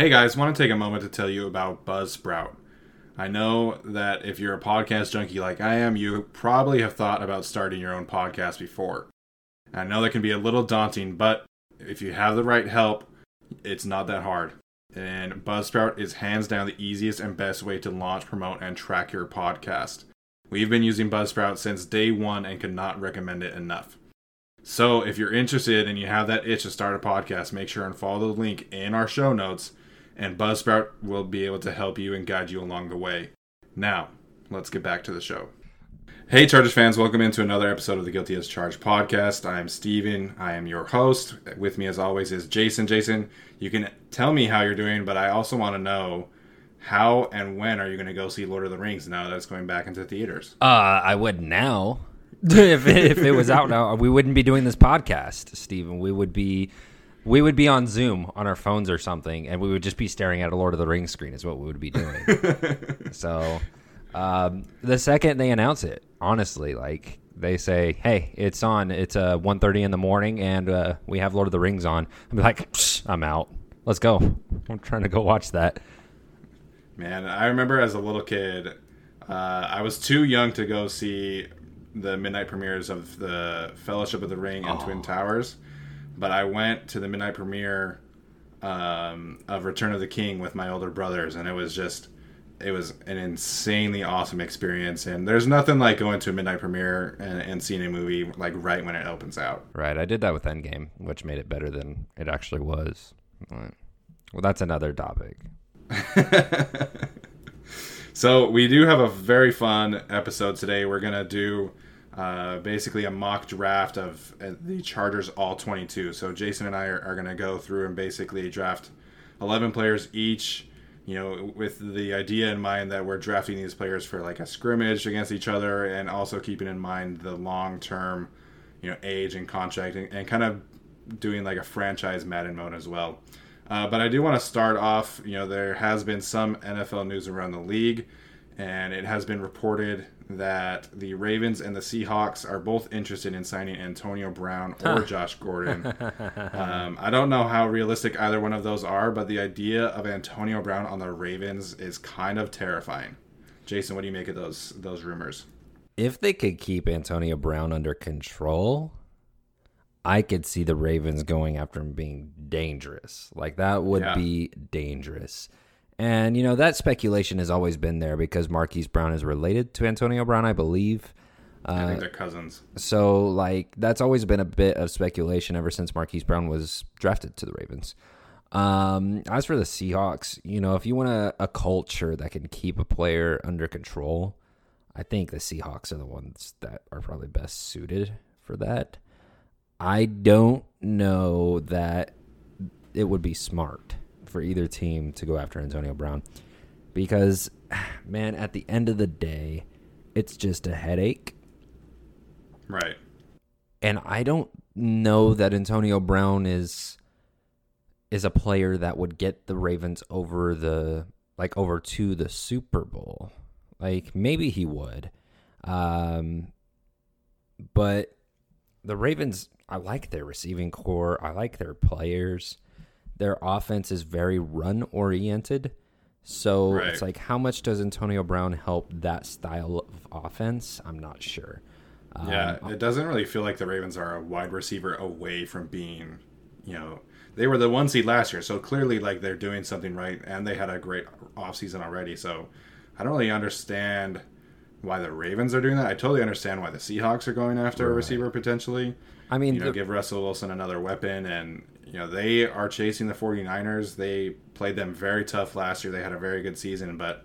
Hey guys, want to take a moment to tell you about Buzzsprout. I know that if you're a podcast junkie like I am, you probably have thought about starting your own podcast before. I know that can be a little daunting, but if you have the right help, it's not that hard. And Buzzsprout is hands down the easiest and best way to launch, promote, and track your podcast. We've been using Buzzsprout since day one and could not recommend it enough. So if you're interested and you have that itch to start a podcast, make sure and follow the link in our show notes and Buzzsprout will be able to help you and guide you along the way. Now, let's get back to the show. Hey, Chargers fans, welcome into another episode of the Guilty as Charged podcast. I am Steven. I am your host. With me, as always, is Jason. Jason, you can tell me how you're doing, but I also want to know how and when are you going to go see Lord of the Rings now that it's going back into theaters? Uh, I would now. if, if it was out now, we wouldn't be doing this podcast, Steven. We would be we would be on Zoom on our phones or something, and we would just be staring at a Lord of the Rings screen. Is what we would be doing. so, um, the second they announce it, honestly, like they say, "Hey, it's on. It's uh 1.30 in the morning, and uh, we have Lord of the Rings on." I'm like, "I'm out. Let's go. I'm trying to go watch that." Man, I remember as a little kid, uh, I was too young to go see the midnight premieres of the Fellowship of the Ring and oh. Twin Towers but I went to the midnight premiere um, of Return of the King with my older brothers, and it was just it was an insanely awesome experience. And there's nothing like going to a midnight premiere and, and seeing a movie like right when it opens out. Right, I did that with Endgame, which made it better than it actually was. Well, that's another topic. so we do have a very fun episode today. We're gonna do uh, basically a mock draft of uh, the Chargers all 22. So Jason and I are, are going to go through and basically draft 11 players each. You know, with the idea in mind that we're drafting these players for like a scrimmage against each other, and also keeping in mind the long-term, you know, age and contract, and, and kind of doing like a franchise Madden mode as well. Uh, but I do want to start off. You know, there has been some NFL news around the league, and it has been reported that the Ravens and the Seahawks are both interested in signing Antonio Brown or Josh Gordon. um, I don't know how realistic either one of those are, but the idea of Antonio Brown on the Ravens is kind of terrifying. Jason, what do you make of those those rumors? If they could keep Antonio Brown under control, I could see the Ravens going after him being dangerous. Like that would yeah. be dangerous. And, you know, that speculation has always been there because Marquise Brown is related to Antonio Brown, I believe. I Uh, think they're cousins. So like that's always been a bit of speculation ever since Marquise Brown was drafted to the Ravens. Um, as for the Seahawks, you know, if you want a, a culture that can keep a player under control, I think the Seahawks are the ones that are probably best suited for that. I don't know that it would be smart for either team to go after Antonio Brown because, man, at the end of the day, it's just a headache Right. and I don't know that Antonio Brown is is a player that would get the Ravens over the like over to the Super Bowl. Like maybe he would. Um but the Ravens I like their receiving corps. I like their players. Their offense is very run oriented. So Right. it's like how much does Antonio Brown help that style of offense? I'm not sure. Yeah, Um, it doesn't really feel like the Ravens are a wide receiver away from being, you know, they were the one seed last year, so clearly like they're doing something right, and they had a great offseason already. So I don't really understand why the Ravens are doing that. I totally understand why the Seahawks are going after a receiver potentially. I mean, You know, the- give Russell Wilson another weapon, and you know they are chasing the 49ers. They played them very tough last year. They had a very good season, but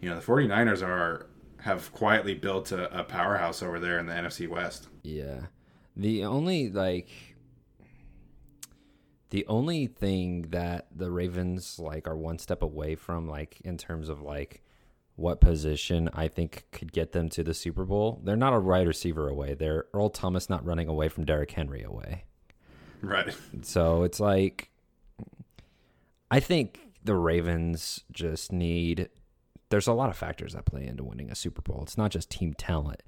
you know the 49ers are have quietly built a, a powerhouse over there in the NFC West. Yeah. The only like the only thing that the Ravens like are one step away from like in terms of like what position I think could get them to the Super Bowl. They're not a wide receiver away. They're Earl Thomas not running away from Derrick Henry away. Right. So it's like I think the Ravens just need there's a lot of factors that play into winning a Super Bowl. It's not just team talent.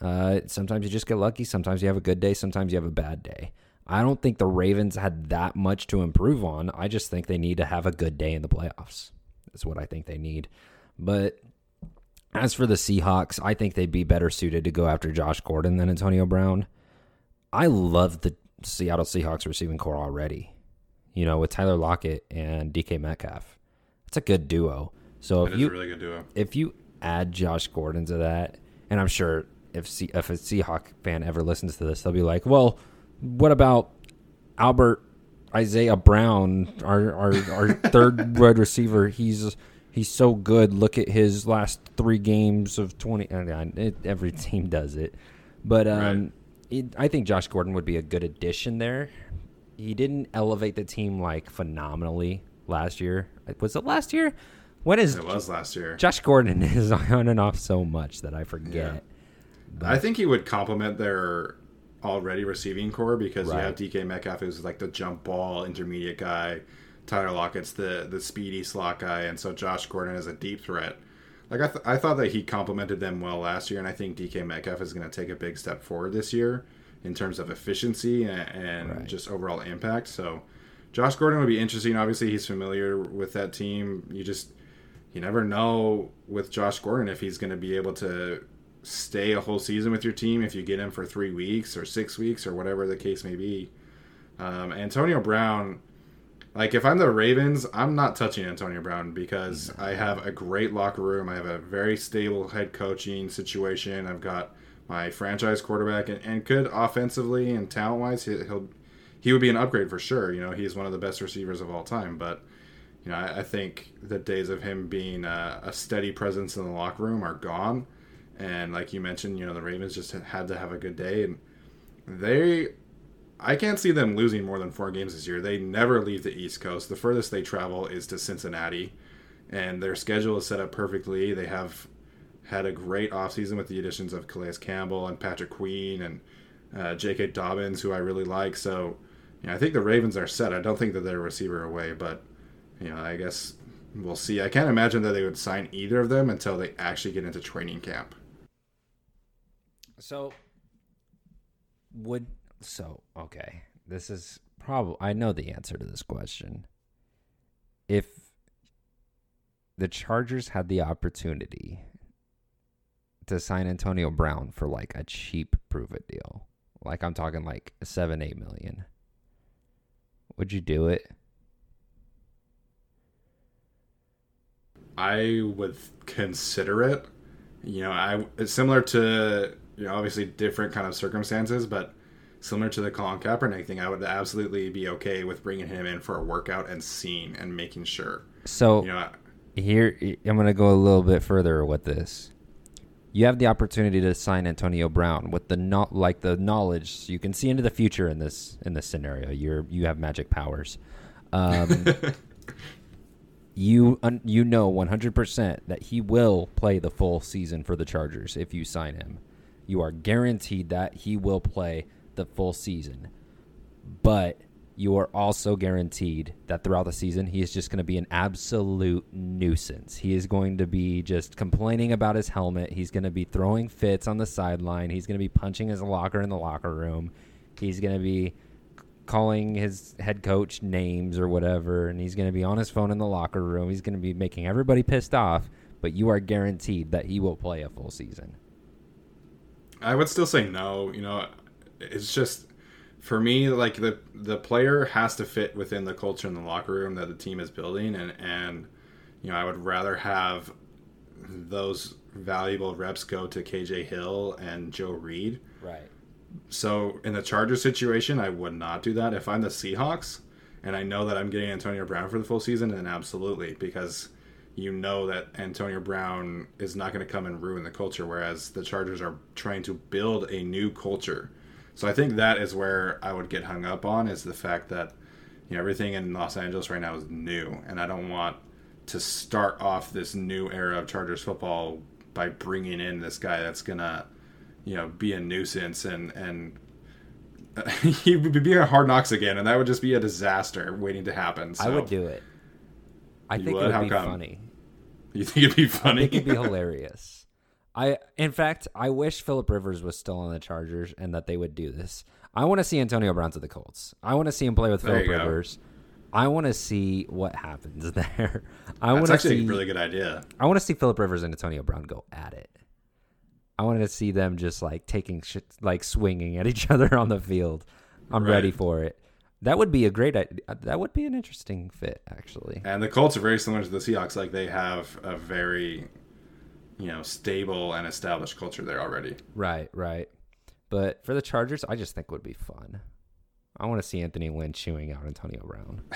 Uh, sometimes you just get lucky, sometimes you have a good day, sometimes you have a bad day. I don't think the Ravens had that much to improve on. I just think they need to have a good day in the playoffs. That's what I think they need. But as for the Seahawks, I think they'd be better suited to go after Josh Gordon than Antonio Brown. I love the Seattle Seahawks receiving corps already. You know, with Tyler Lockett and DK Metcalf. It's a good duo. So if you a really good duo. if you add Josh Gordon to that, and I'm sure if C, if a Seahawk fan ever listens to this, they'll be like, "Well, what about Albert Isaiah Brown, our our, our third wide receiver? He's he's so good. Look at his last three games of twenty. It, every team does it, but um, it, I think Josh Gordon would be a good addition there. He didn't elevate the team like phenomenally last year. Uh, was it last year? When is It was last year. Josh Gordon is on and off so much that I forget. I think he would complement their already receiving corps because you have DK Metcalf, who's like the jump ball intermediate guy. Tyler Lockett's the the speedy slot guy, and so Josh Gordon is a deep threat. Like I, th- I thought that he complemented them well last year, and I think DK Metcalf is going to take a big step forward this year in terms of efficiency and, and Right. just overall impact. So Josh Gordon would be interesting. Obviously, he's familiar with that team. You just you never know with Josh Gordon if he's going to be able to stay a whole season with your team if you get him for three weeks or six weeks or whatever the case may be. Um, Antonio Brown, like if I'm the Ravens, I'm not touching Antonio Brown because I have a great locker room. I have a very stable head coaching situation. I've got my franchise quarterback and, and good offensively and talent wise. He, he'll he would be an upgrade for sure. You know, he's one of the best receivers of all time, but you know, I, I think the days of him being a, a steady presence in the locker room are gone. And like you mentioned, you know, the Ravens just had to have a good day, and they, I can't see them losing more than four games this year. They never leave the East Coast. The furthest they travel is to Cincinnati, and their schedule is set up perfectly. They have had a great offseason with the additions of Calais Campbell and Patrick Queen and uh, J.K. Dobbins, who I really like. So, you know, I think the Ravens are set. I don't think that they're a receiver away, but you know, I guess we'll see. I can't imagine that they would sign either of them until they actually get into training camp. So would so okay. This is probably I know the answer to this question. If the Chargers had the opportunity to sign Antonio Brown for like a cheap prove it deal, like I'm talking like seven, eight million, would you do it? I would consider it. You know, I similar to you know, obviously different kind of circumstances, but similar to the Colin Kaepernick thing, I would absolutely be okay with bringing him in for a workout and seeing and making sure. So You know, here I'm going to go a little bit further with this. You have the opportunity to sign Antonio Brown with the not like the knowledge you can see into the future in this in this scenario. You're you have magic powers. Um, you un, you know 100% that he will play the full season for the Chargers if you sign him. You are guaranteed that he will play the full season. But you are also guaranteed that throughout the season he is just going to be an absolute nuisance. He is going to be just complaining about his helmet. He's going to be throwing fits on the sideline. He's going to be punching his locker in the locker room. He's going to be calling his head coach names or whatever and he's going to be on his phone in the locker room. He's going to be making everybody pissed off, but you are guaranteed that he will play a full season. I would still say no. You know, it's just for me like the the player has to fit within the culture in the locker room that the team is building, and and you know I would rather have those valuable reps go to KJ Hill and Joe Reed. Right. So in the Charger situation, I would not do that. If I'm the Seahawks and I know that I'm getting Antonio Brown for the full season, then absolutely because you know that Antonio Brown is not going to come and ruin the culture, whereas the Chargers are trying to build a new culture. So I think that is where I would get hung up on is the fact that you know everything in Los Angeles right now is new, and I don't want to start off this new era of Chargers football by bringing in this guy that's gonna you know be a nuisance and and he would be a hard knocks again, and that would just be a disaster waiting to happen. So I would do it. I think would? it would How be come? funny. You think it'd be funny? it'd be hilarious. I, in fact, I wish Philip Rivers was still on the Chargers and that they would do this. I want to see Antonio Brown to the Colts. I want to see him play with Philip you go. Rivers. I want to see what happens there. I That's want to actually see. a really good idea. I want to see Philip Rivers and Antonio Brown go at it. I wanted to see them just like taking shit, like swinging at each other on the field. I'm Right. ready for it. That would be a great. That would be an interesting fit, actually. And the Colts are very similar to the Seahawks. Like they have a very, you know, stable and established culture there already. Right, right. But for the Chargers, I just think it would be fun. I want to see Anthony Lynn chewing out Antonio Brown.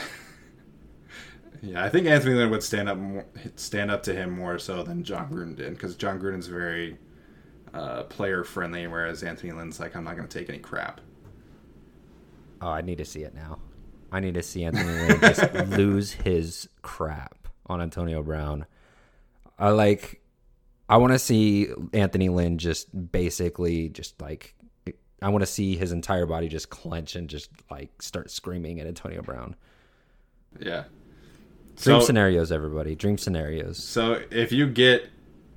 Yeah, I think Anthony Lynn would stand up more, stand up to him more so than Jon Gruden did because Jon Gruden's very uh, player friendly, whereas Anthony Lynn's like, I'm not going to take any crap. Oh, I need to see it now. I need to see Anthony Lynn just lose his crap on Antonio Brown. I like. I want to see Anthony Lynn just basically just like. I want to see his entire body just clench and just like start screaming at Antonio Brown. Yeah. Dream So- scenarios, everybody. Dream scenarios. So if you get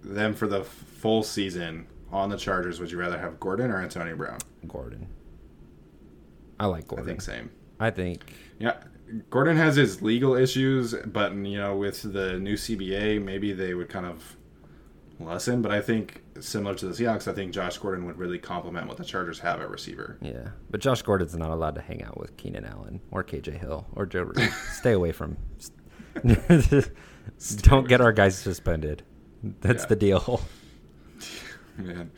them for the full season on the Chargers, would you rather have Gordon or Antonio Brown? Gordon. I like I Gordon. think same. I think Yeah, Gordon has his legal issues, but you know, with the new CBA, maybe they would kind of lessen. But I think similar to the Seahawks, I think Josh Gordon would really complement what the Chargers have at receiver. Yeah, but Josh Gordon's not allowed to hang out with Keenan Allen or KJ Hill or Joe Reed. Stay away from. Don't get our guys suspended. That's Yeah. the deal. Man,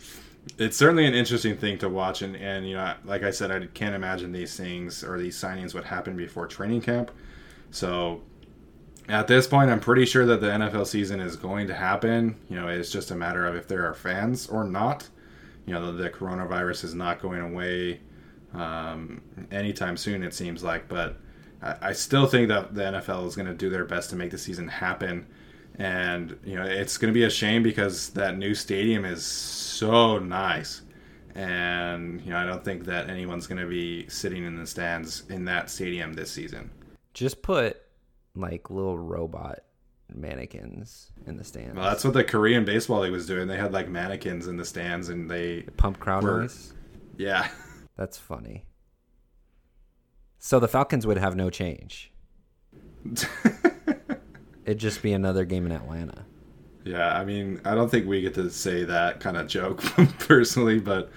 it's certainly an interesting thing to watch, and and you know, like I said, I can't imagine these things or these signings would happen before training camp. So. At this point, I'm pretty sure that the NFL season is going to happen. You know, it's just a matter of if there are fans or not. You know, the, the coronavirus is not going away um, anytime soon, it seems like. But I, I still think that the NFL is going to do their best to make the season happen. And, you know, it's going to be a shame because that new stadium is so nice. And, you know, I don't think that anyone's going to be sitting in the stands in that stadium this season. Just put like little robot mannequins in the stands. Well, that's what the Korean Baseball League was doing. They had like mannequins in the stands and they, Pump crowd Word. noise. yeah. That's funny. So the Falcons would have no change. It'd just be another game in Atlanta. Yeah, I mean, I don't think we get to say that kind of joke personally, but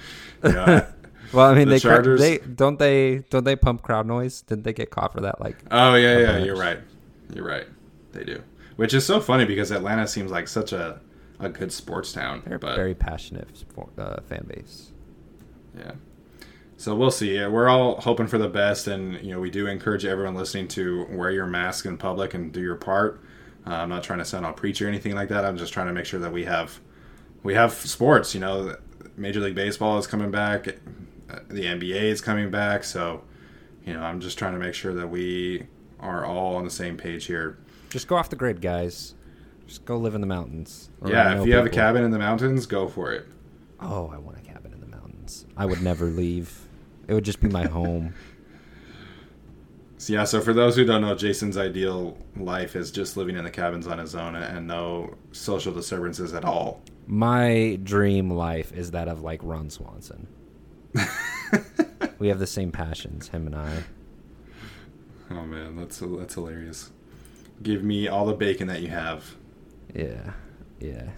yeah. Well, I mean, The they, Chargers- they don't they don't they pump crowd noise? Didn't they get caught for that? Like, oh yeah, yeah, you're right, you're right, they do. Which is so funny because Atlanta seems like such a a good sports town. They're but very passionate uh, fan base. yeah. So we'll see. Yeah, We're all hoping for the best, and you know we do encourage everyone listening to wear your mask in public and do your part. Uh, I'm not trying to sound all preachy or anything like that. I'm just trying to make sure that we have we have sports. You know, Major League Baseball is coming back, uh, the NBA is coming back, so you know I'm just trying to make sure that we are all on the same page here. Just go off the grid, guys. Just go live in the mountains. yeah, if you have a cabin in the mountains, go for it. Oh, I want a cabin in the mountains. I would never leave. It would just be my home. So, yeah, so for those who don't know, Jason's ideal life is just living in the cabins on his own and no social disturbances at all. My dream life is that of like Ron Swanson. we have the same passions, him and I. Oh man, that's that's hilarious. Give me all the bacon that you have. Yeah, yeah.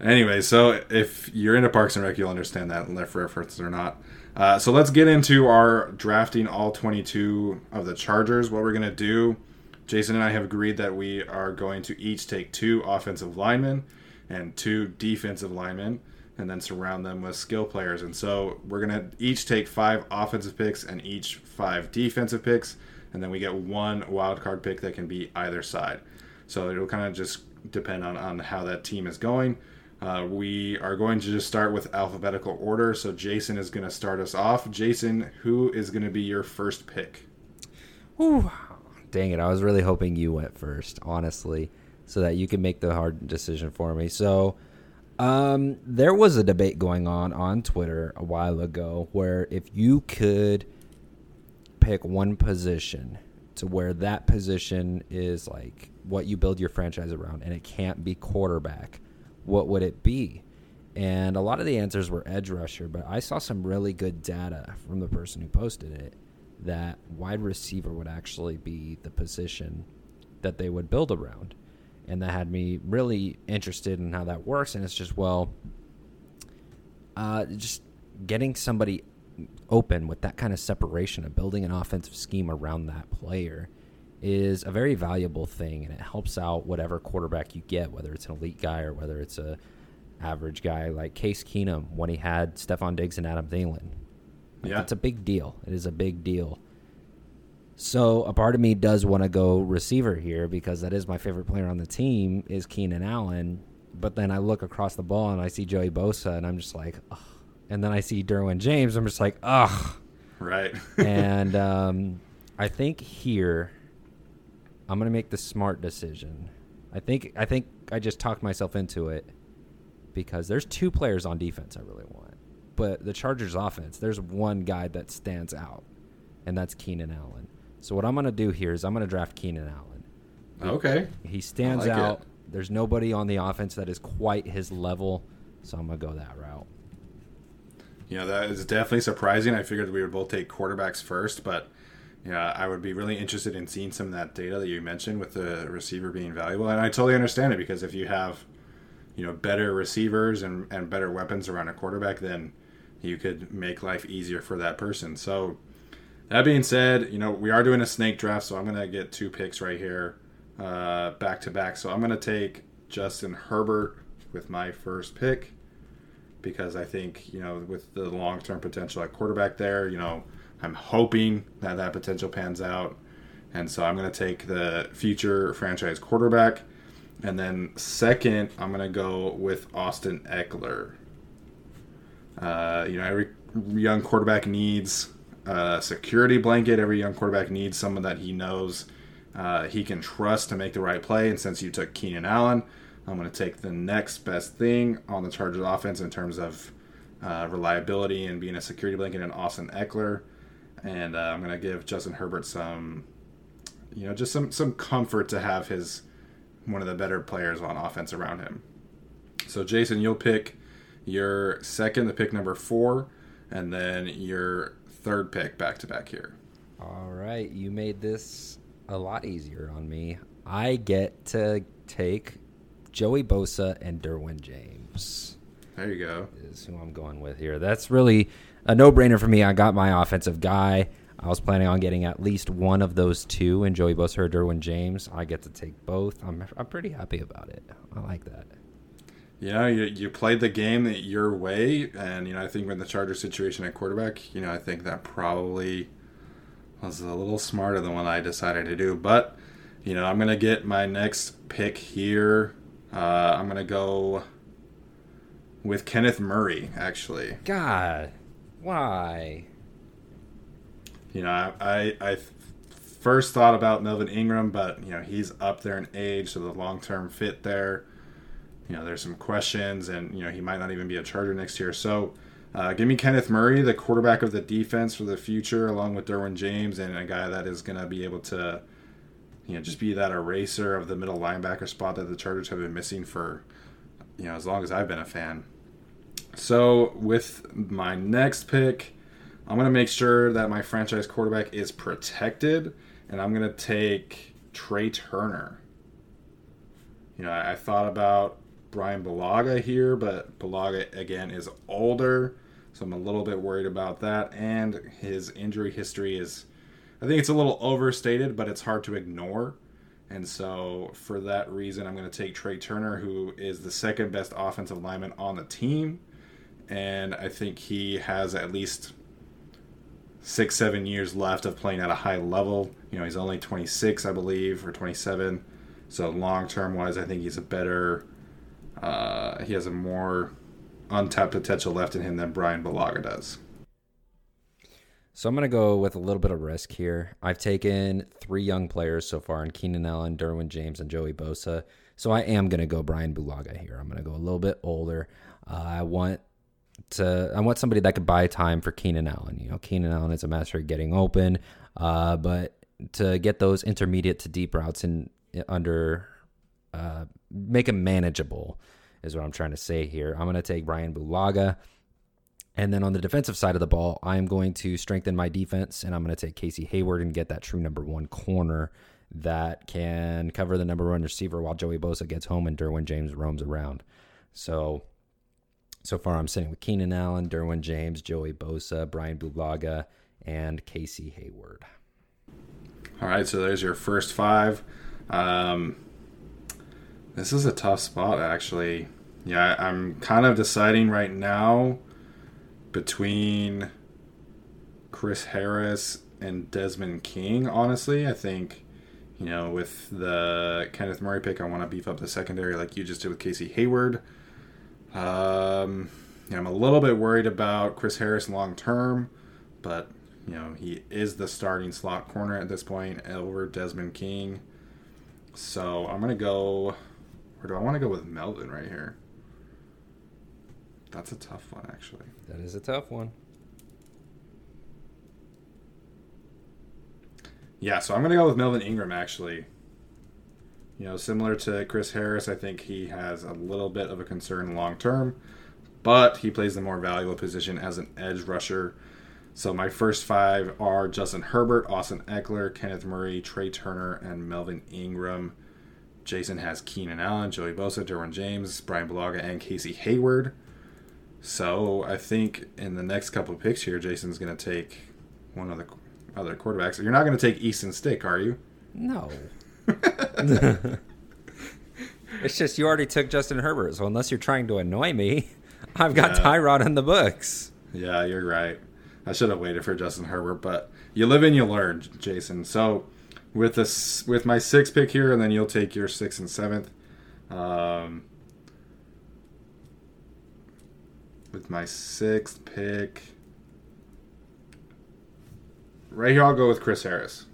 Anyway, so if you're into Parks and Rec, you'll understand that left reference or not. Uh, so let's get into our drafting all 22 of the Chargers. What we're going to do, Jason and I have agreed that we are going to each take two offensive linemen and two defensive linemen and then surround them with skill players. And so we're going to each take five offensive picks and each five defensive picks. And then we get one wild card pick that can be either side. So it'll kind of just depend on, on how that team is going. Uh, we are going to just start with alphabetical order. So Jason is going to start us off. Jason, who is going to be your first pick? Whew. Dang it! I was really hoping you went first, honestly, so that you could make the hard decision for me. So, um, there was a debate going on on Twitter a while ago where if you could pick one position to where that position is like what you build your franchise around, and it can't be quarterback, what would it be? And a lot of the answers were edge rusher, but I saw some really good data from the person who posted it that wide receiver would actually be the position that they would build around. And that had me really interested in how that works. And it's just, well, uh, just getting somebody open with that kind of separation of building an offensive scheme around that player is a very valuable thing and it helps out whatever quarterback you get whether it's an elite guy or whether it's a average guy like Case Keenum when he had Stefon Diggs and Adam Thielen like, Yeah. it's a big deal it is a big deal so a part of me does want to go receiver here because that is my favorite player on the team is Keenan Allen but then I look across the ball and I see Joey Bosa and I'm just like Ugh. And then I see Derwin James I'm just like ugh Right. and um, I think here I'm gonna make the smart decision. I think I think I just talked myself into it because there's two players on defense I really want, but the Chargers offense there's one guy that stands out, and that's Keenan Allen. So what I'm gonna do here is I'm gonna draft Keenan Allen. okay. He stands like it. out. There's nobody on the offense that is quite his level, so I'm gonna go that route. You know, that is definitely surprising. I figured we would both take quarterbacks first, but yeah, I would be really interested in seeing some of that data that you mentioned with the receiver being valuable. And I totally understand it because if you have, you know, better receivers and, and better weapons around a quarterback, then you could make life easier for that person. So that being said, you know, we are doing a snake draft, so I'm to get two picks right here uh, back to back. So I'm to take Justin Herbert with my first pick because I think you know with the long term potential at quarterback there, you know I'm hoping that that potential pans out, and so I'm going to take the future franchise quarterback, and then second I'm going to go with Austin Ekeler. Uh, you know every young quarterback needs a security blanket. Every young quarterback needs someone that he knows uh, he can trust to make the right play. And since you took Keenan Allen, I'm going to take the next best thing on the Chargers offense in terms of uh, reliability and being a security blanket in Austin Ekeler. And uh, I'm going to give Justin Herbert some, you know, just some some comfort to have his one of the better players on offense around him. So Jason, you'll pick your second, the pick number four, and then your third pick back to back here. All right, you made this a lot easier on me. I get to take Joey Bosa and Derwin James. There you go. Is who I'm going with here. That's really a no-brainer for me. I got my offensive guy. I was planning on getting at least one of those two, and Joey Bosa or Derwin James. I get to take both. I'm I'm pretty happy about it. I like that. you know, you, you played the game your way, and you know, I think with the Charger situation at quarterback, you know, I think that probably was a little smarter than what I decided to do. But you know, I'm gonna get my next pick here. Uh, I'm gonna go with Kenneth Murray. Actually, God, why? You know, I, I, I first thought about Melvin Ingram, but you know he's up there in age, so the long term fit there. You know, there's some questions, and you know he might not even be a Charger next year. So, uh, give me Kenneth Murray, the quarterback of the defense for the future, along with Derwin James, and a guy that is going to be able to, you know, just be that eraser of the middle linebacker spot that the Chargers have been missing for, you know, as long as I've been a fan. So, with my next pick, I'm going to make sure that my franchise quarterback is protected and I'm gonna take Trey Turner. You know, I, thought about Brian Bulaga here, but Bulaga again is older, so I'm a little bit worried about that. And his injury history is, I think it's a little overstated, but it's hard to ignore. And so, for that reason, I'm going to take Trey Turner, who is the second best offensive lineman on the team. And I think he has at least six, seven years left of playing at a high level. You know, he's only 26, I believe, or 27. So long term wise, I think he's a better. Uh, he has a more untapped potential left in him than Brian Bulaga does. So I'm going to go with a little bit of risk here. I've taken three young players so far in Keenan Allen, Derwin James, and Joey Bosa. So I am going to go Brian Bulaga here. I'm going to go a little bit older. Uh, I want to I want somebody that could buy time for Keenan Allen. You know, Keenan Allen is a master at getting open, uh, but to get those intermediate to deep routes and under uh, make them manageable is what I'm trying to say here. I'm going to take Brian Bulaga. And then on the defensive side of the ball, I'm going to strengthen my defense and I'm going to take Casey Hayward and get that true number one corner that can cover the number one receiver while Joey Bosa gets home and Derwin James roams around. So so far, I'm sitting with Keenan Allen, Derwin James, Joey Bosa, Brian Bulaga, and Casey Hayward. All right, so there's your first five. Um, this is a tough spot, actually. Yeah, I'm kind of deciding right now between Chris Harris and Desmond King. Honestly, I think you know with the Kenneth Murray pick, I want to beef up the secondary like you just did with Casey Hayward. Um, I'm a little bit worried about Chris Harris long term, but you know he is the starting slot corner at this point over Desmond King. So I'm gonna go. Or do I want to go with Melvin right here? That's a tough one, actually. That is a tough one. Yeah, so I'm gonna go with Melvin Ingram actually. You know, similar to Chris Harris, I think he has a little bit of a concern long term, but he plays the more valuable position as an edge rusher. So my first five are Justin Herbert, Austin Ekeler, Kenneth Murray, Trey Turner, and Melvin Ingram. Jason has Keenan Allen, Joey Bosa, Derwin James, Brian Bulaga, and Casey Hayward. So I think in the next couple of picks here, Jason's going to take one of the other quarterbacks. You're not going to take Easton Stick, are you? No. it's just you already took Justin Herbert, so unless you're trying to annoy me, I've got yeah. Tyrod in the books. Yeah, you're right. I should have waited for Justin Herbert, but you live and you learn, Jason. So with this, with my sixth pick here, and then you'll take your sixth and seventh. Um, with my sixth pick, right here, I'll go with Chris Harris.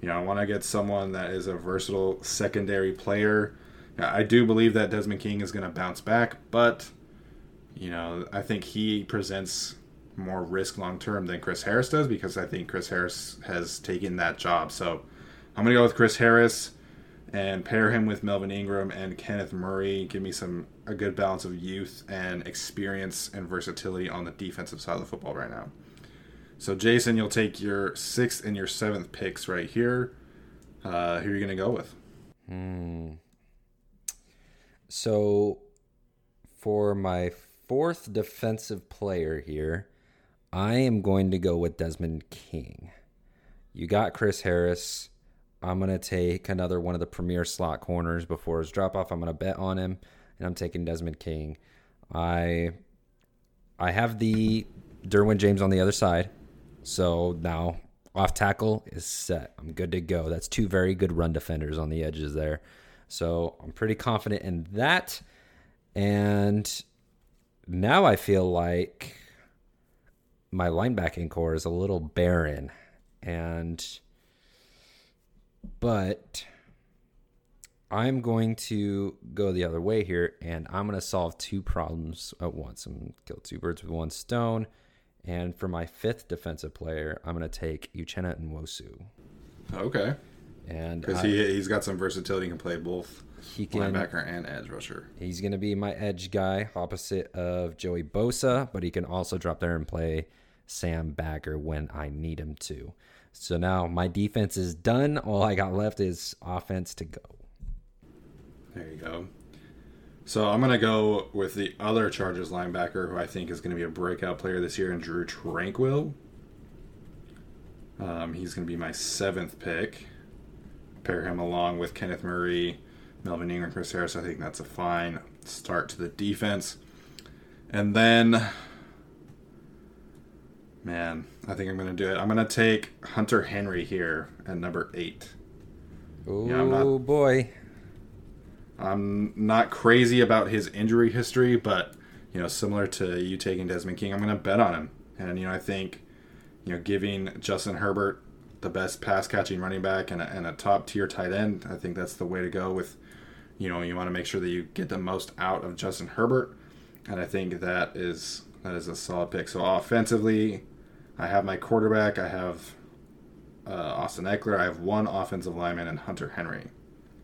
You know, I want to get someone that is a versatile secondary player. I do believe that Desmond King is going to bounce back, but you know, I think he presents more risk long term than Chris Harris does because I think Chris Harris has taken that job. So I'm going to go with Chris Harris and pair him with Melvin Ingram and Kenneth Murray. Give me some a good balance of youth and experience and versatility on the defensive side of the football right now. So, Jason, you'll take your sixth and your seventh picks right here. Uh, who are you going to go with? Hmm. So, for my fourth defensive player here, I am going to go with Desmond King. You got Chris Harris. I'm gonna take another one of the premier slot corners before his drop off. I'm gonna bet on him, and I'm taking Desmond King. I I have the Derwin James on the other side, so now off tackle is set. I'm good to go. That's two very good run defenders on the edges there, so I'm pretty confident in that. And now I feel like my linebacking corps is a little barren, and but I'm going to go the other way here, and I'm going to solve two problems at once. I'm going to kill two birds with one stone. And for my fifth defensive player, I'm going to take Uchenna Nwosu. Okay. And Because he, he's got some versatility. He can play both he can linebacker and edge rusher. He's going to be my edge guy, opposite of Joey Bosa, but he can also drop there and play Sam backer when I need him to. So now my defense is done. All I got left is offense to go. There you go. So I'm gonna go with the other Chargers linebacker, who I think is gonna be a breakout player this year, and Drue Tranquill. Um, he's gonna be my seventh pick. Pair him along with Kenneth Murray, Melvin Ingram, Chris Harris. I think that's a fine start to the defense. And then, man, I think I'm gonna do it. I'm gonna take Hunter Henry here at number eight. Oh Yeah, I'm not- boy. I'm not crazy about his injury history, but you know, similar to you taking Desmond King, I'm going to bet on him. And you know, I think you know, giving Justin Herbert the best pass catching running back and a, and a top tier tight end, I think that's the way to go. With you know, you want to make sure that you get the most out of Justin Herbert, and I think that is that is a solid pick. So offensively, I have my quarterback, I have uh, Austin Ekeler, I have one offensive lineman, and Hunter Henry.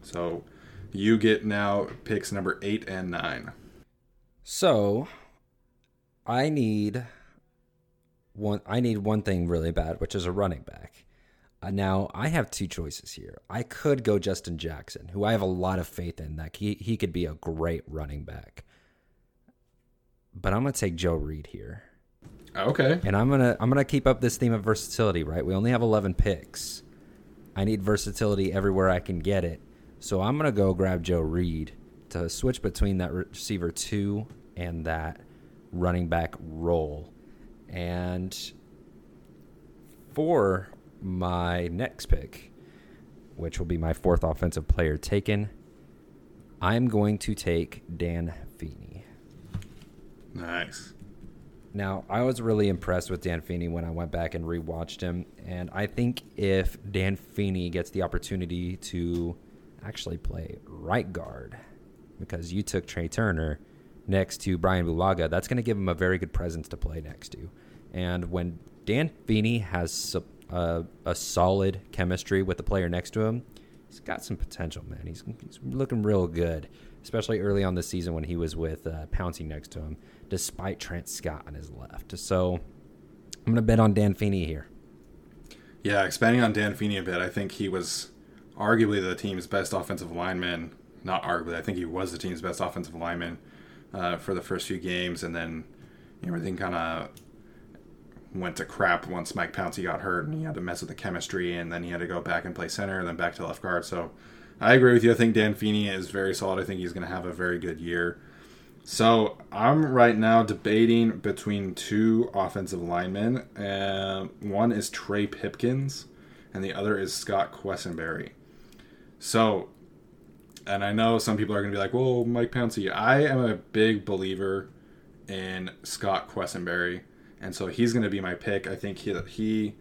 So you get now picks number eight and nine. So I need one I need one thing really bad, which is a running back. Uh, now I have two choices here. I could go Justin Jackson, who I have a lot of faith in that he he could be a great running back. But I'm gonna take Joe Reed here. Oh, okay. And I'm gonna I'm gonna keep up this theme of versatility, right? We only have 11 picks. I need versatility everywhere I can get it. So I'm gonna go grab Joe Reed to switch between that receiver two and that running back role. And for my next pick, which will be my fourth offensive player taken, I'm going to take Dan Feeney. Nice. Now, I was really impressed with Dan Feeney when I went back and rewatched him, and I think if Dan Feeney gets the opportunity to actually play right guard, because you took Trey Turner next to Brian Bulaga, that's going to give him a very good presence to play next to. And when Dan Feeney has so- uh, a solid chemistry with the player next to him, he's got some potential, man. He's, he's looking real good, especially early on the season when he was with uh, next to him, despite Trent Scott on his left. So I'm going to bet on Dan Feeney here. Yeah, expanding on Dan Feeney a bit, I think he was arguably the team's best offensive lineman. Not arguably, I think he was the team's best offensive lineman uh, for the first few games, and then everything kind of went to crap once Mike Pouncey got hurt, and he had to mess with the chemistry, and then he had to go back and play center, and then back to left guard. So I agree with you. I think Dan Feeney is very solid. I think he's going to have a very good year. So I'm right now debating between two offensive linemen. Uh, one is Trey Pipkins, and the other is Scott Quessenberry. So, and I know some people are going to be like, "Well, Mike Pouncey." I am a big believer in Scott Quessenberry, and so he's going to be my pick. I think he he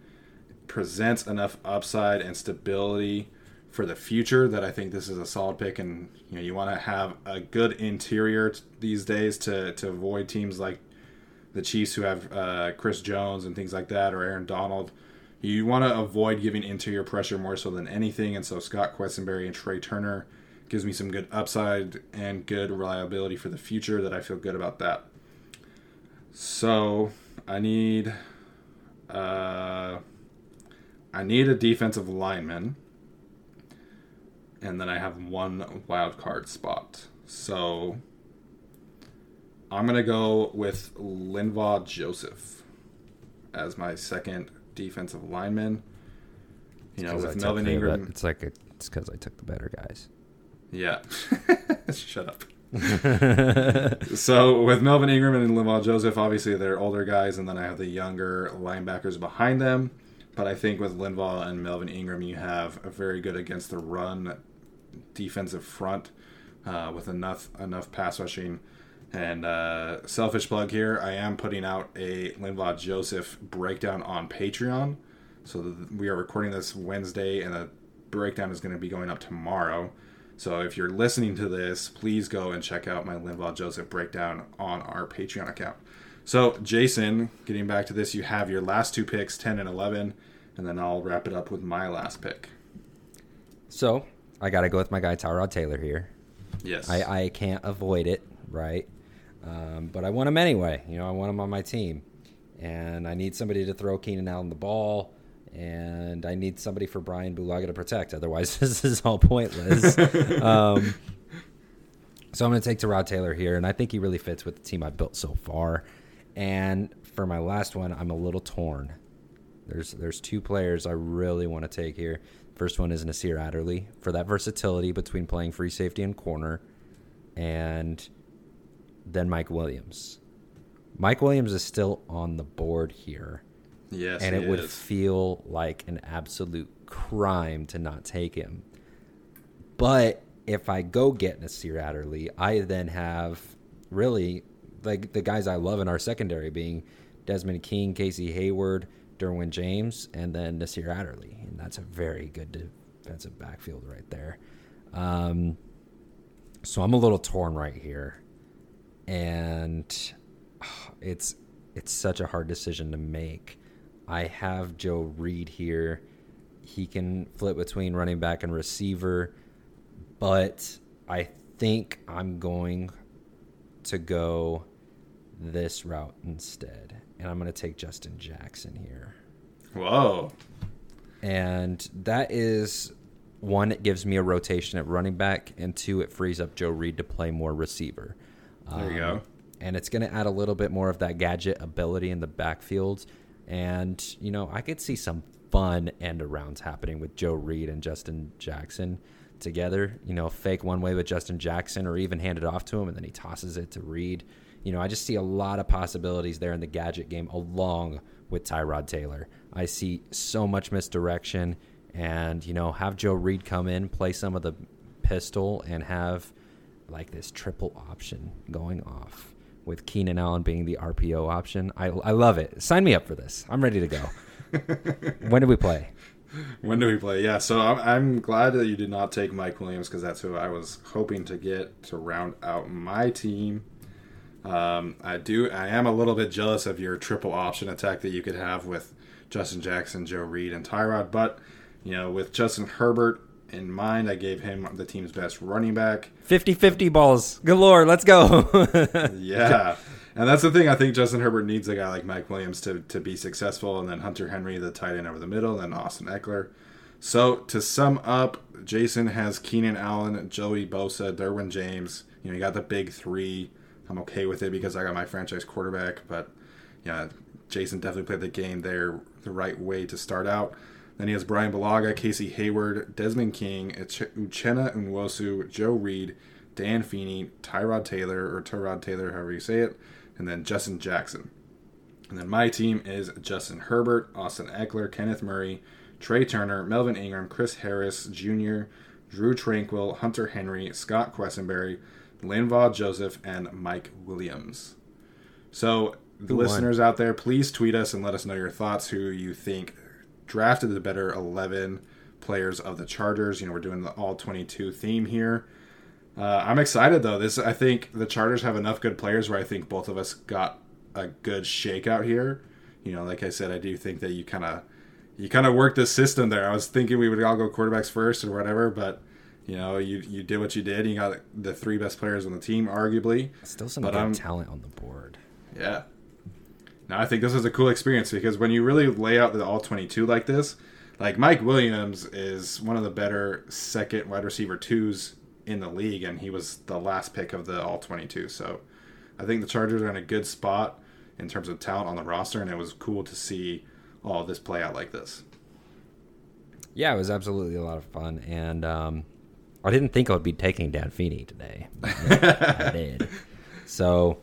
presents enough upside and stability for the future that I think this is a solid pick. And you know, you want to have a good interior t- these days to to avoid teams like the Chiefs who have uh, Chris Jones and things like that, or Aaron Donald. You want to avoid giving interior pressure more so than anything, and so Scott Quessenberry and Trey Turner gives me some good upside and good reliability for the future that I feel good about that. So I need uh, I need a defensive lineman, and then I have one wild card spot. So I'm gonna go with Linval Joseph as my second defensive lineman. You know, with Melvin Ingram. It's like a, it's because I took the better guys. Yeah. Shut up. so with Melvin Ingram and Linval Joseph, obviously they're older guys, and then I have the younger linebackers behind them. But I think with Linval and Melvin Ingram, you have a very good against the run defensive front uh, with enough enough pass rushing. And uh, selfish plug here, I am putting out a Linval Joseph breakdown on Patreon. So we are recording this Wednesday, and the breakdown is going to be going up tomorrow. So if you're listening to this, please go and check out my Linval Joseph breakdown on our Patreon account. So Jason, getting back to this, you have your last two picks, 10 and 11, and then I'll wrap it up with my last pick. So I got to go with my guy Tyrod Taylor here. Yes. I, I can't avoid it, right? Um, but I want him anyway. You know, I want him on my team, and I need somebody to throw Keenan Allen the ball, and I need somebody for Brian Bulaga to protect. Otherwise, this is all pointless. um, so I'm going to take Tyrod Taylor here, and I think he really fits with the team I've built so far. And for my last one, I'm a little torn. There's there's two players I really want to take here. First one is Nasir Adderley for that versatility between playing free safety and corner, and then Mike Williams. Mike Williams is still on the board here, yes, and it would is. feel like an absolute crime to not take him. But if I go get Nasir Adderley, I then have really like the guys I love in our secondary being Desmond King, Casey Hayward, Derwin James, and then Nasir Adderley, and that's a very good defensive backfield right there. Um, so I'm a little torn right here, and it's it's such a hard decision to make. I have Joe Reed here. He can flip between running back and receiver, but I think I'm going to go this route instead. And I'm going to take Justin Jackson here. Whoa. And that is one, it gives me a rotation at running back, and two, it frees up Joe Reed to play more receiver. There you Um, go. And it's going to add a little bit more of that gadget ability in the backfield. And, you know, I could see some fun end arounds happening with Joe Reed and Justin Jackson together. You know, fake one way with Justin Jackson or even hand it off to him and then he tosses it to Reed. You know, I just see a lot of possibilities there in the gadget game along with Tyrod Taylor. I see so much misdirection and, you know, have Joe Reed come in, play some of the pistol and have like this triple option going off with Keenan Allen being the RPO option. I, I love it. Sign me up for this. I'm ready to go. when do we play? When do we play? Yeah, so I'm, I'm glad that you did not take Mike Williams because that's who I was hoping to get to round out my team. Um, I do. I am a little bit jealous of your triple option attack that you could have with Justin Jackson, Joe Reed, and Tyrod. But you know, with Justin Herbert in mind, I gave him the team's best running back. 50 50 balls galore. Let's go. Yeah. And that's the thing. I think Justin Herbert needs a guy like Mike Williams to, to be successful, and then Hunter Henry, the tight end over the middle, and then Austin Ekeler. So to sum up, Jason has Keenan Allen, Joey Bosa, Derwin James. You know, you got the big three. I'm okay with it because I got my franchise quarterback, but yeah, Jason definitely played the game there the right way to start out. Then he has Brian Bulaga, Casey Hayward, Desmond King, Uchenna Nwosu, Joe Reed, Dan Feeney, Tyrod Taylor, or Tyrod Taylor, however you say it, and then Justin Jackson. And then my team is Justin Herbert, Austin Ekeler, Kenneth Murray, Trai Turner, Melvin Ingram, Chris Harris Jr., Drue Tranquill, Hunter Henry, Scott Quessenberry, Linval Joseph, and Mike Williams. So, the Who won? listeners out there, please tweet us and let us know your thoughts. Who you think drafted the better 11 players of the Chargers? You know, we're doing the all 22 theme here. Uh, I'm excited though. This I think the Chargers have enough good players where I think both of us got a good shakeout here. You know, like I said, I do think that you kind of you kind of worked the system there. I was thinking we would all go quarterbacks first or whatever, but you know, you you did what you did. And You got the three best players on the team, arguably. Still some But good I'm- talent on the board. Yeah. Now I think this is a cool experience because when you really lay out the all 22 like this, like Mike Williams is one of the better second wide receiver twos in the league, and he was the last pick of the all 22. So I think the Chargers are in a good spot in terms of talent on the roster, and it was cool to see all this play out like this. Yeah, it was absolutely a lot of fun, and um, I didn't think I would be taking Dan Feeney today. I did. So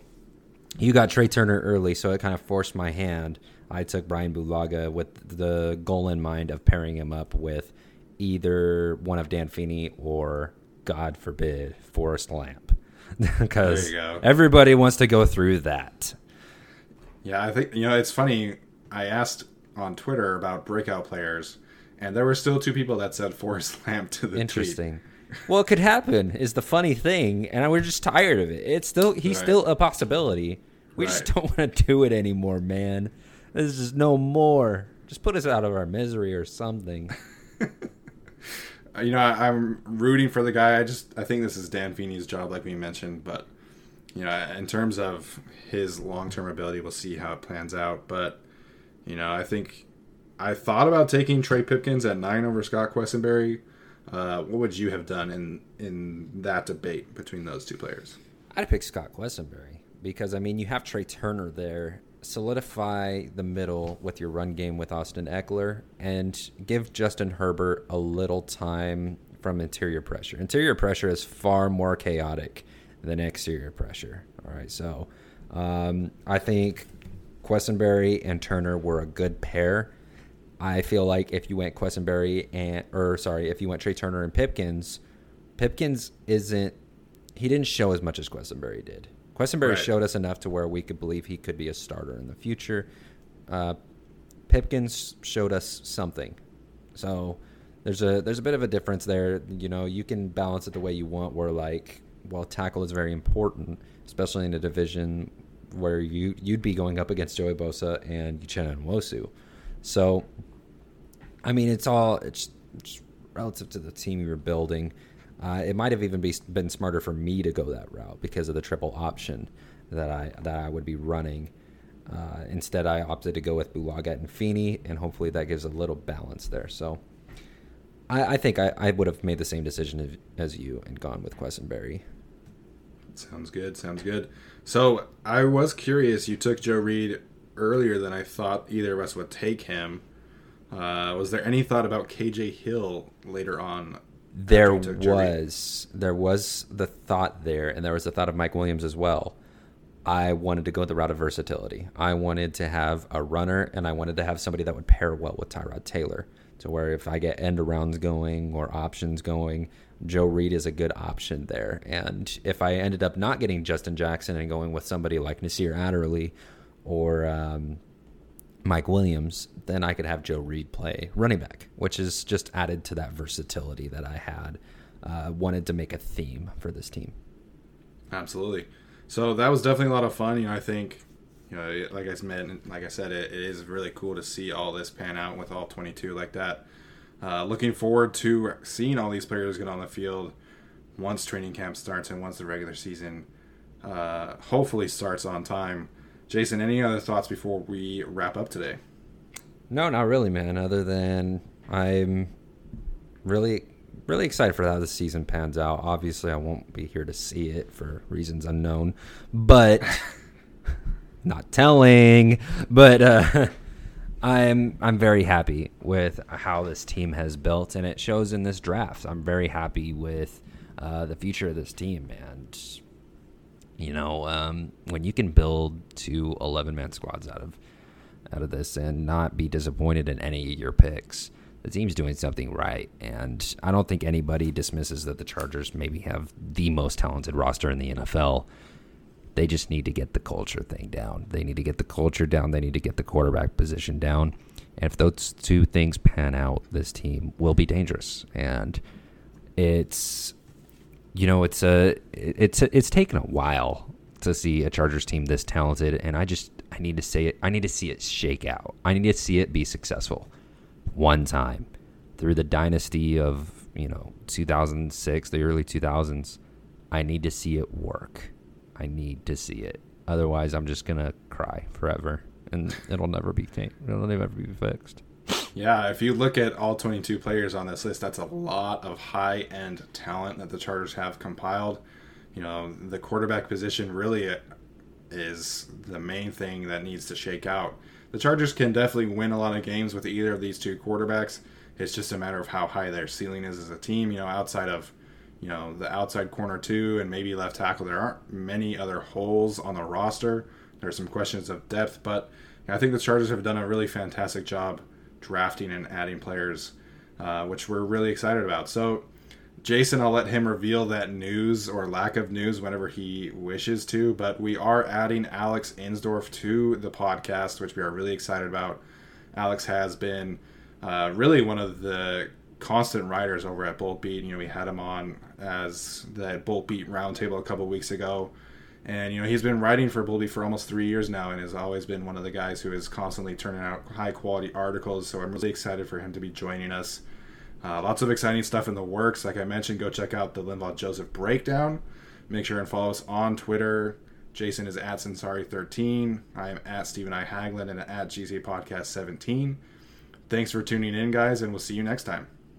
you got Trai Turner early, so it kind of forced my hand. I took Brian Bulaga with the goal in mind of pairing him up with either one of Dan Feeney or, God forbid, Forrest Lamp. because There you go. everybody wants to go through that. Yeah, I think you know it's funny. I asked on Twitter about breakout players, and there were still two people that said Forrest Lamp to the tweet. Interesting. Well, it could happen is the funny thing, and we're just tired of it. It's still he's Right. still a possibility. We just don't want to do it anymore, man. This is no more. Just put us out of our misery or something. Uh, You know, I, I'm rooting for the guy. I just I think this is Dan Feeney's job, like we mentioned. But you know, in terms of his long term ability, we'll see how it plans out. But you know, I think I thought about taking Trey Pipkins at nine over Scott Quessenberry. Uh, what would you have done in in that debate between those two players? I'd pick Scott Quessenberry because I mean you have Trai Turner there. Solidify the middle with your run game with Austin Ekeler and give Justin Herbert a little time from interior pressure. Interior pressure is far more chaotic than exterior pressure. All right, so um, I think Quessenberry and Turner were a good pair. I feel like if you went Quessenberry and or sorry, if you went Trai Turner and Pipkins, Pipkins isn't he didn't show as much as Quessenberry did. Quessenberry Right. showed us enough to where we could believe he could be a starter in the future. Uh, Pipkins showed us something. So there's a there's a bit of a difference there. You know, you can balance it the way you want. Where like, well, tackle is very important, especially in a division where you you'd be going up against Joey Bosa and Uchenna Nwosu. So, I mean, it's all it's, it's relative to the team you're building. Uh, it might have even be, been smarter for me to go that route because of the triple option that I that I would be running. Uh, instead, I opted to go with Bulaga and Feeney, and hopefully that gives a little balance there. So, I, I think I, I would have made the same decision as, as you and gone with Quessenberry. Sounds good. Sounds good. So I was curious. You took Joe Reed earlier than I thought either of us would take him. Uh, was there any thought about KJ Hill later on? There after you took Joe Reed? was there was the thought there, and there was the thought of Mike Williams as well. I wanted to go the route of versatility. I wanted to have a runner, and I wanted to have somebody that would pair well with Tyrod Taylor. To where if I get end arounds going or options going, Joe Reed is a good option there. And if I ended up not getting Justin Jackson and going with somebody like Nasir Adderley or um, Mike Williams, then I could have Joe Reed play running back, which is just added to that versatility that I had. Uh, wanted to make a theme for this team. Absolutely. So that was definitely a lot of fun. You know, I think, you know, like I said, like I said, it, it is really cool to see all this pan out with all 22 like that. Uh, looking forward to seeing all these players get on the field once training camp starts and once the regular season uh, hopefully starts on time. Jason, any other thoughts before we wrap up today? No, not really, man. Other than I'm really, really excited for how the season pans out. Obviously, I won't be here to see it for reasons unknown, but not telling. But uh, I'm I'm very happy with how this team has built, and it shows in this draft. I'm very happy with uh, the future of this team, and you know, um, when you can build two 11 man squads out of out of this and not be disappointed in any of your picks, the team's doing something right. And I don't think anybody dismisses that the Chargers maybe have the most talented roster in the NFL. They just need to get the culture thing down. They need to get the culture down. They need to get the quarterback position down. And if those two things pan out, this team will be dangerous. And it's you know, it's a it's it's taken a while to see a Chargers team this talented, and I just I need to say it. I need to see it shake out. I need to see it be successful one time through the dynasty of you know 2006, the early 2000s. I need to see it work. I need to see it. Otherwise, I'm just gonna cry forever, and it'll never be it'll never be fixed. Yeah, if you look at all 22 players on this list, that's a lot of high end talent that the Chargers have compiled. You know, the quarterback position really is the main thing that needs to shake out. The Chargers can definitely win a lot of games with either of these two quarterbacks. It's just a matter of how high their ceiling is as a team. You know, outside of you know the outside corner two and maybe left tackle, there aren't many other holes on the roster. There's some questions of depth, but I think the Chargers have done a really fantastic job drafting and adding players, uh, which we're really excited about. So, Jason, I'll let him reveal that news or lack of news whenever he wishes to, but we are adding Alex Insdorf to the podcast, which we are really excited about. Alex has been uh, really one of the constant writers over at Bolt Beat. You know, we had him on as the Bolt Beat roundtable a couple weeks ago. And you know he's been writing for Beat for almost three years now, and has always been one of the guys who is constantly turning out high quality articles. So I'm really excited for him to be joining us. Uh, lots of exciting stuff in the works. Like I mentioned, go check out the Linval Joseph breakdown. Make sure and follow us on Twitter. Jason is at Sensari13. I am at Stephen I. Haglund and at GC Podcast 17. Thanks for tuning in, guys, and we'll see you next time.